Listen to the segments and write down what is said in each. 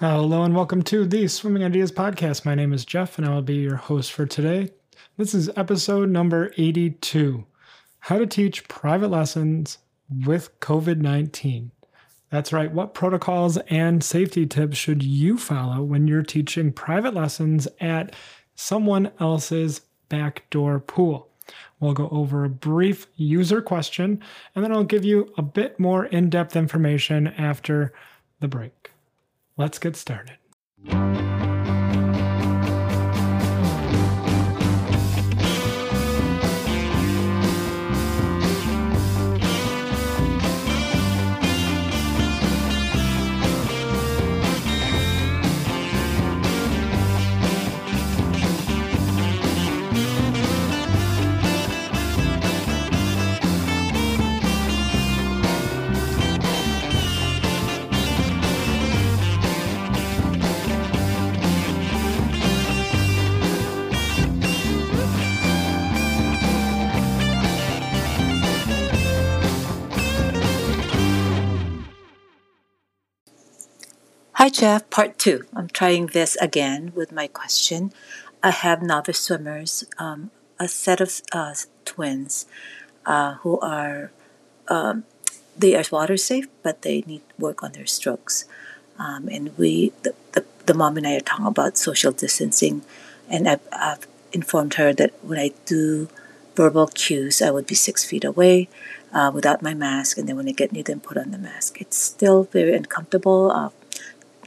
Hello and welcome to the Swimming Ideas Podcast. My name is Jeff and I will be your host for today. This is episode number 82 How to Teach Private Lessons with COVID 19. That's right. What protocols and safety tips should you follow when you're teaching private lessons at someone else's backdoor pool? We'll go over a brief user question and then I'll give you a bit more in depth information after the break. Let's get started. Hi, Jeff. Part two. I'm trying this again with my question. I have novice swimmers, um, a set of uh, twins uh, who are um, they are water safe, but they need work on their strokes. Um, and we, the, the, the, mom and I are talking about social distancing, and I've, I've informed her that when I do verbal cues, I would be six feet away. Uh, without my mask, and then when I get near them, put on the mask. It's still very uncomfortable. Uh,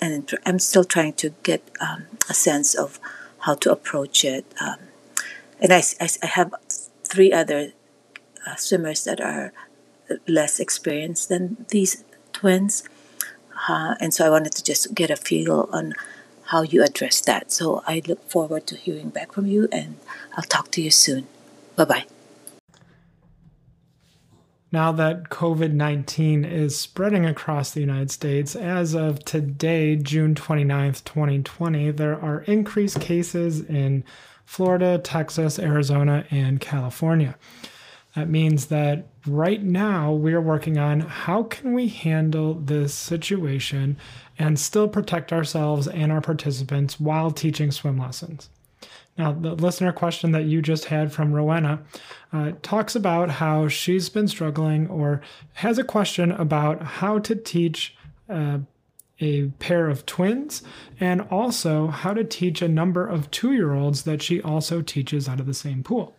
and I'm still trying to get um, a sense of how to approach it. Um, and I, I, I, have three other uh, swimmers that are less experienced than these twins. Uh, and so I wanted to just get a feel on how you address that. So I look forward to hearing back from you and I'll talk to you soon. Bye bye now that COVID 19 is spreading across the United States, as of today, June 29th, 2020, there are increased cases in Florida, Texas, Arizona, and California. That means that right now we're working on how can we handle this situation and still protect ourselves and our participants while teaching swim lessons. Now, the listener question that you just had from Rowena uh, talks about how she's been struggling or has a question about how to teach uh, a pair of twins and also how to teach a number of two year olds that she also teaches out of the same pool.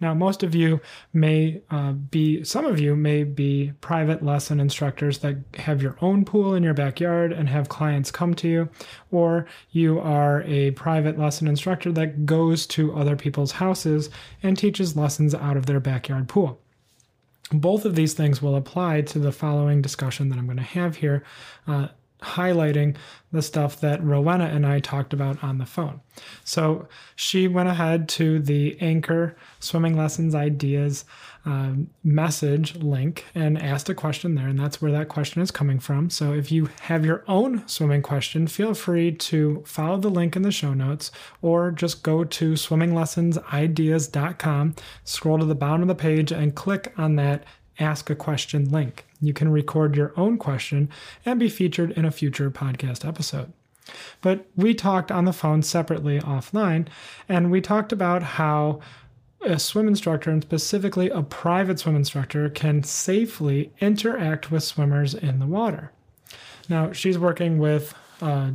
Now, most of you may uh, be, some of you may be private lesson instructors that have your own pool in your backyard and have clients come to you, or you are a private lesson instructor that goes to other people's houses and teaches lessons out of their backyard pool. Both of these things will apply to the following discussion that I'm going to have here. Uh, highlighting the stuff that Rowena and I talked about on the phone. So she went ahead to the Anchor Swimming Lessons Ideas um, message link and asked a question there, and that's where that question is coming from. So if you have your own swimming question, feel free to follow the link in the show notes or just go to swimminglessonsideas.com, scroll to the bottom of the page, and click on that Ask a Question link. You can record your own question and be featured in a future podcast episode. But we talked on the phone separately offline, and we talked about how a swim instructor, and specifically a private swim instructor, can safely interact with swimmers in the water. Now, she's working with a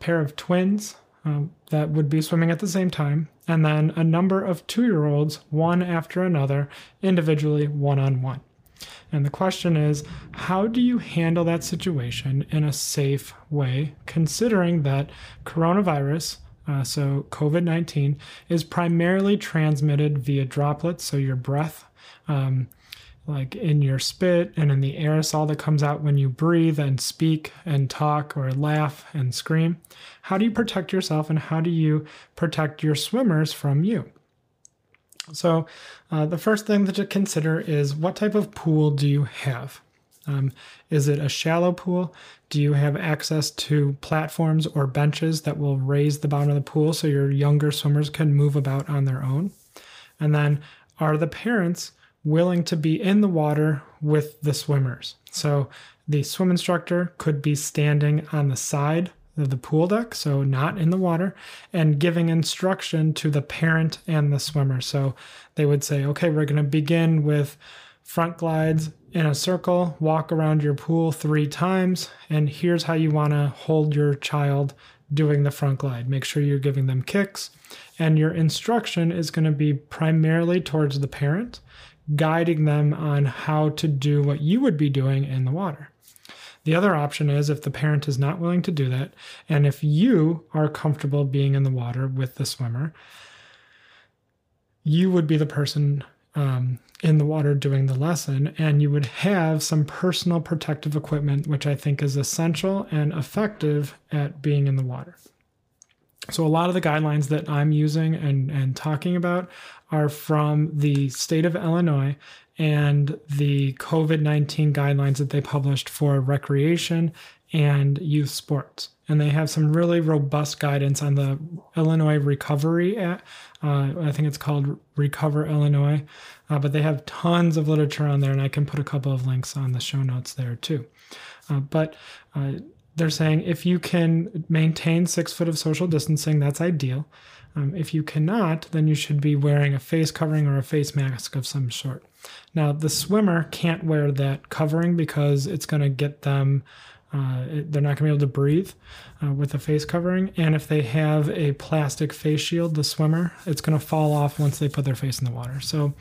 pair of twins um, that would be swimming at the same time, and then a number of two year olds, one after another, individually, one on one. And the question is, how do you handle that situation in a safe way, considering that coronavirus, uh, so COVID 19, is primarily transmitted via droplets, so your breath. Um, like in your spit and in the aerosol that comes out when you breathe and speak and talk or laugh and scream. How do you protect yourself and how do you protect your swimmers from you? So, uh, the first thing to consider is what type of pool do you have? Um, is it a shallow pool? Do you have access to platforms or benches that will raise the bottom of the pool so your younger swimmers can move about on their own? And then, are the parents willing to be in the water with the swimmers? So, the swim instructor could be standing on the side the pool deck, so not in the water, and giving instruction to the parent and the swimmer. So they would say, okay, we're going to begin with front glides in a circle, walk around your pool three times, and here's how you want to hold your child doing the front glide. Make sure you're giving them kicks, and your instruction is going to be primarily towards the parent, guiding them on how to do what you would be doing in the water. The other option is if the parent is not willing to do that, and if you are comfortable being in the water with the swimmer, you would be the person um, in the water doing the lesson, and you would have some personal protective equipment, which I think is essential and effective at being in the water. So, a lot of the guidelines that I'm using and, and talking about are from the state of Illinois and the COVID 19 guidelines that they published for recreation and youth sports. And they have some really robust guidance on the Illinois Recovery Act. Uh, I think it's called Recover Illinois. Uh, but they have tons of literature on there, and I can put a couple of links on the show notes there too. Uh, but uh, they're saying if you can maintain six foot of social distancing, that's ideal. Um, if you cannot, then you should be wearing a face covering or a face mask of some sort. Now, the swimmer can't wear that covering because it's going to get them, uh, they're not going to be able to breathe uh, with a face covering. And if they have a plastic face shield, the swimmer, it's going to fall off once they put their face in the water. So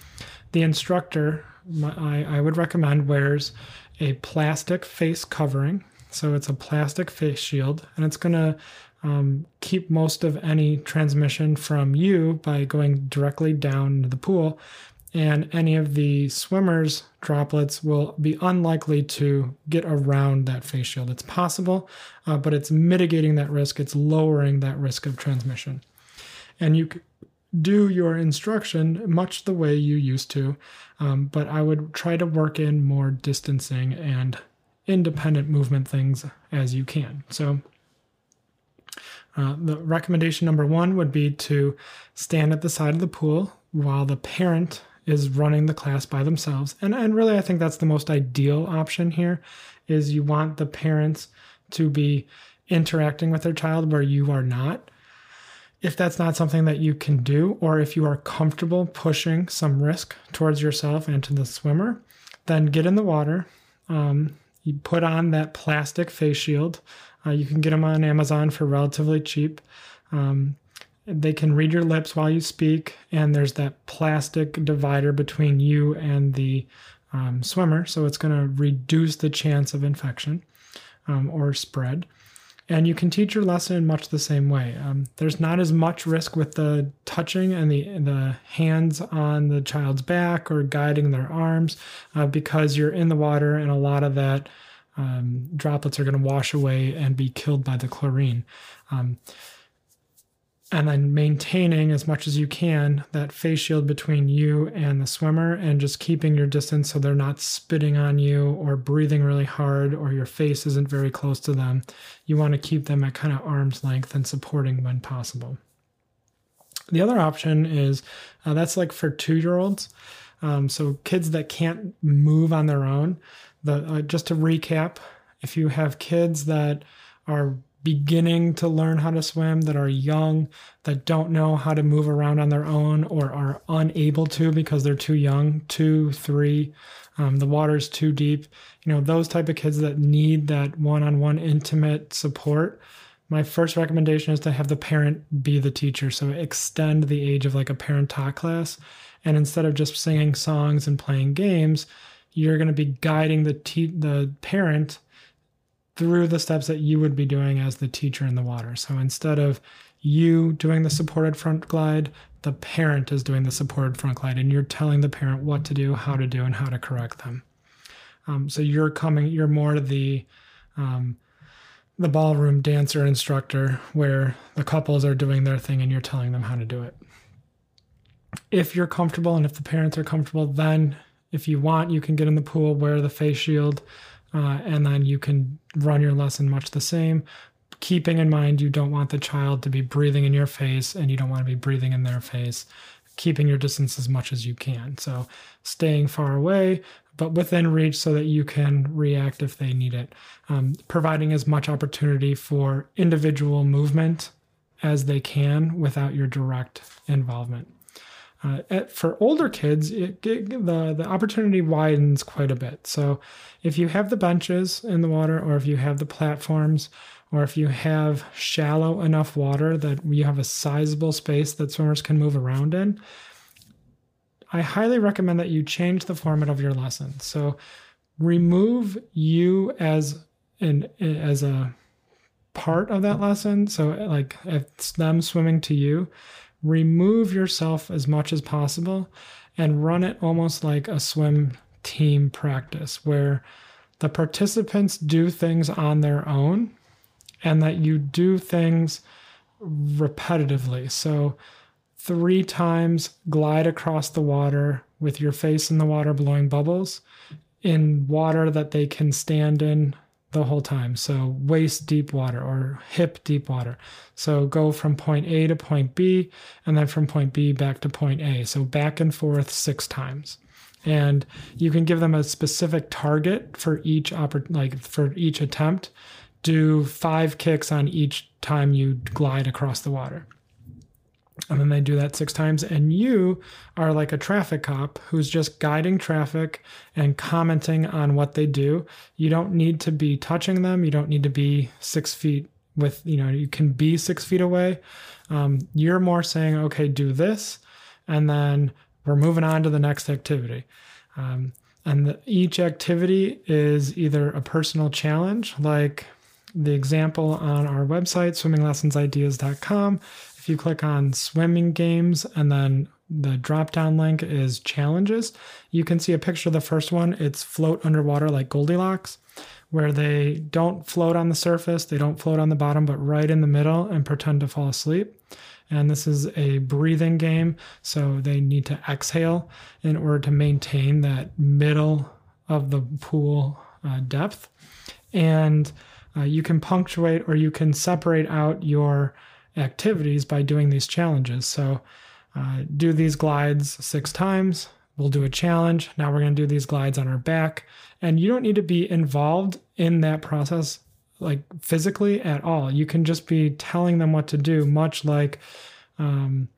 the instructor, I, I would recommend, wears a plastic face covering. So it's a plastic face shield, and it's going to um, keep most of any transmission from you by going directly down into the pool. And any of the swimmers' droplets will be unlikely to get around that face shield. It's possible, uh, but it's mitigating that risk. It's lowering that risk of transmission. And you do your instruction much the way you used to, um, but I would try to work in more distancing and independent movement things as you can. So uh, the recommendation number one would be to stand at the side of the pool while the parent is running the class by themselves. And, and really, I think that's the most ideal option here is you want the parents to be interacting with their child where you are not. If that's not something that you can do, or if you are comfortable pushing some risk towards yourself and to the swimmer, then get in the water. Um, you put on that plastic face shield uh, you can get them on Amazon for relatively cheap. Um, they can read your lips while you speak, and there's that plastic divider between you and the um, swimmer, so it's going to reduce the chance of infection um, or spread. And you can teach your lesson in much the same way. Um, there's not as much risk with the touching and the the hands on the child's back or guiding their arms uh, because you're in the water, and a lot of that um, droplets are going to wash away and be killed by the chlorine. And then maintaining as much as you can that face shield between you and the swimmer and just keeping your distance so they're not spitting on you or breathing really hard or your face isn't very close to them. You want to keep them at kind of arm's length and supporting when possible. The other option is uh, that's like for two year olds. Um, so kids that can't move on their own the uh, just to recap, if you have kids that are beginning to learn how to swim, that are young, that don't know how to move around on their own or are unable to because they're too young, two, three, um, the water's too deep, you know, those type of kids that need that one-on-one intimate support. My first recommendation is to have the parent be the teacher. So extend the age of like a parent tot class. And instead of just singing songs and playing games, you're going to be guiding the te- the parent through the steps that you would be doing as the teacher in the water. So instead of you doing the supported front glide, the parent is doing the supported front glide, and you're telling the parent what to do, how to do, and how to correct them. Um, so you're coming, you're more the um, the ballroom dancer instructor, where the couples are doing their thing and you're telling them how to do it. If you're comfortable and if the parents are comfortable, then if you want, you can get in the pool, wear the face shield, uh, and then you can run your lesson much the same. Keeping in mind, you don't want the child to be breathing in your face and you don't want to be breathing in their face. Keeping your distance as much as you can. So, staying far away, but within reach so that you can react if they need it, um, providing as much opportunity for individual movement as they can without your direct involvement. Uh, at, for older kids, it, it, the the opportunity widens quite a bit. So, if you have the benches in the water, or if you have the platforms, or if you have shallow enough water that you have a sizable space that swimmers can move around in, I highly recommend that you change the format of your lesson. So, remove you as an as a part of that lesson. So, like it's them swimming to you remove yourself as much as possible and run it almost like a swim team practice where the participants do things on their own and that you do things repetitively. So, three times glide across the water with your face in the water blowing bubbles in water that they can stand in the whole time. So waist deep water or hip deep water. So go from point A to point B and then from point B back to point A. So back and forth six times. And you can give them a specific target for each like for each attempt. Do five kicks on each time you glide across the water and then they do that six times. And you are like a traffic cop who's just guiding traffic and commenting on what they do. You don't need to be touching them. You don't need to be six feet with you know you can be six feet away. Um, you're more saying okay do this. And then we're moving on to the next activity. Um, and the, each activity is either a personal challenge like the example on our website swimminglessonsideas.com if you click on swimming games and then the drop down link is challenges, you can see a picture of the first one. It's float underwater like Goldilocks, where they don't float on the surface, they don't float on the bottom, but right in the middle and pretend to fall asleep. And this is a breathing game, so they need to exhale in order to maintain that middle of the pool uh, depth. And uh, you can punctuate or you can separate out your activities by doing these challenges. So, uh, do these glides six times. We'll do a challenge. Now we're going to do these glides on our back. And you don't need to be involved in that process, like physically at all. You can just be telling them what to do, much like um,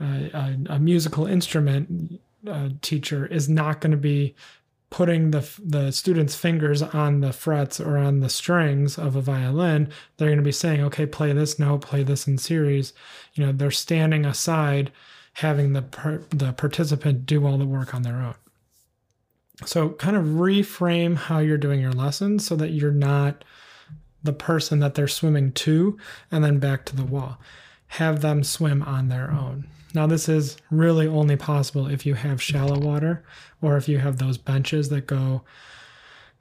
a, a, musical instrument uh, teacher is not going to be putting the the student's fingers on the frets or on the strings of a violin they're going to be saying okay play this note play this in series. You know they're standing aside having the per, the participant do all the work on their own. So kind of reframe how you're doing your lessons so that you're not the person that they're swimming to and then back to the wall have them swim on their own now, this is really only possible if you have shallow water or if you have those benches that go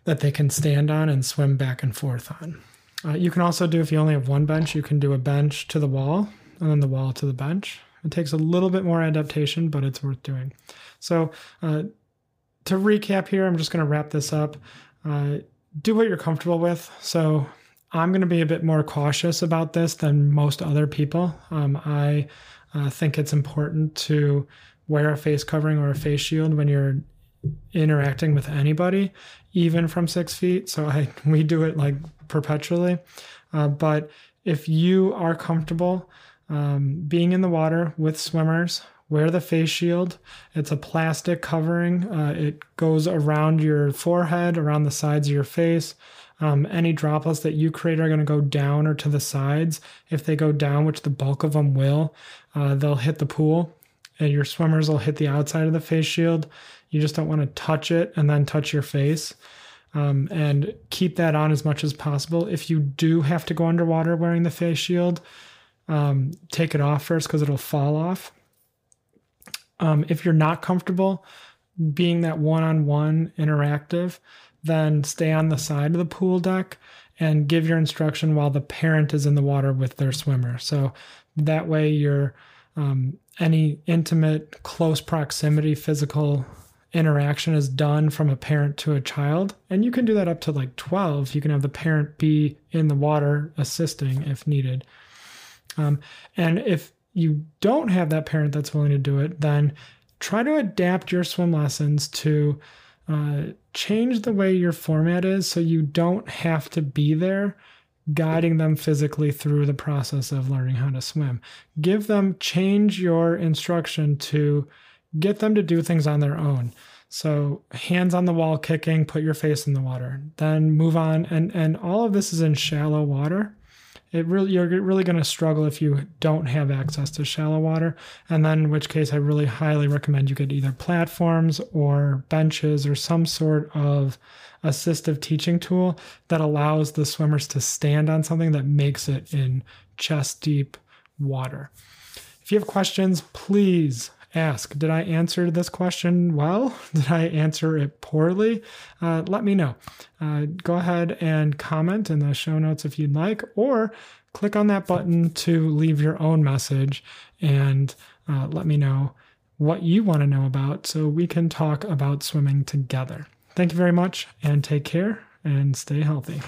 that they can stand on and swim back and forth on. Uh, you can also do, if you only have one bench, you can do a bench to the wall and then the wall to the bench. It takes a little bit more adaptation, but it's worth doing. So, uh, to recap here, I'm just going to wrap this up. Uh, do what you're comfortable with. So, I'm going to be a bit more cautious about this than most other people. Um, I uh, think it's important to wear a face covering or a face shield when you're interacting with anybody, even from six feet. So I we do it like perpetually. Uh, but if you are comfortable um, being in the water with swimmers, wear the face shield. It's a plastic covering. Uh, it goes around your forehead, around the sides of your face. Um, any droplets that you create are going to go down or to the sides. If they go down, which the bulk of them will, uh, they'll hit the pool and your swimmers will hit the outside of the face shield. You just don't want to touch it and then touch your face. Um, and keep that on as much as possible. If you do have to go underwater wearing the face shield, um, take it off first because it'll fall off. Um, if you're not comfortable being that one on one interactive, then stay on the side of the pool deck and give your instruction while the parent is in the water with their swimmer. So that way, your um, any intimate, close proximity physical interaction is done from a parent to a child. And you can do that up to like 12. You can have the parent be in the water assisting if needed. Um, and if you don't have that parent that's willing to do it, then try to adapt your swim lessons to uh, change the way your format is so you don't have to be there guiding them physically through the process of learning how to swim. Give them, change your instruction to get them to do things on their own. So hands on the wall kicking, put your face in the water, then move on. And, and all of this is in shallow water. It really you're really going to struggle if you don't have access to shallow water, and then in which case I really highly recommend you get either platforms or benches or some sort of assistive teaching tool that allows the swimmers to stand on something that makes it in chest deep water. If you have questions, please ask. Did I answer this question well? Did I answer it poorly? Uh, let me know. Uh, go ahead and comment in the show notes if you'd like, or click on that button to leave your own message and uh, let me know what you want to know about so we can talk about swimming together. Thank you very much and take care and stay healthy.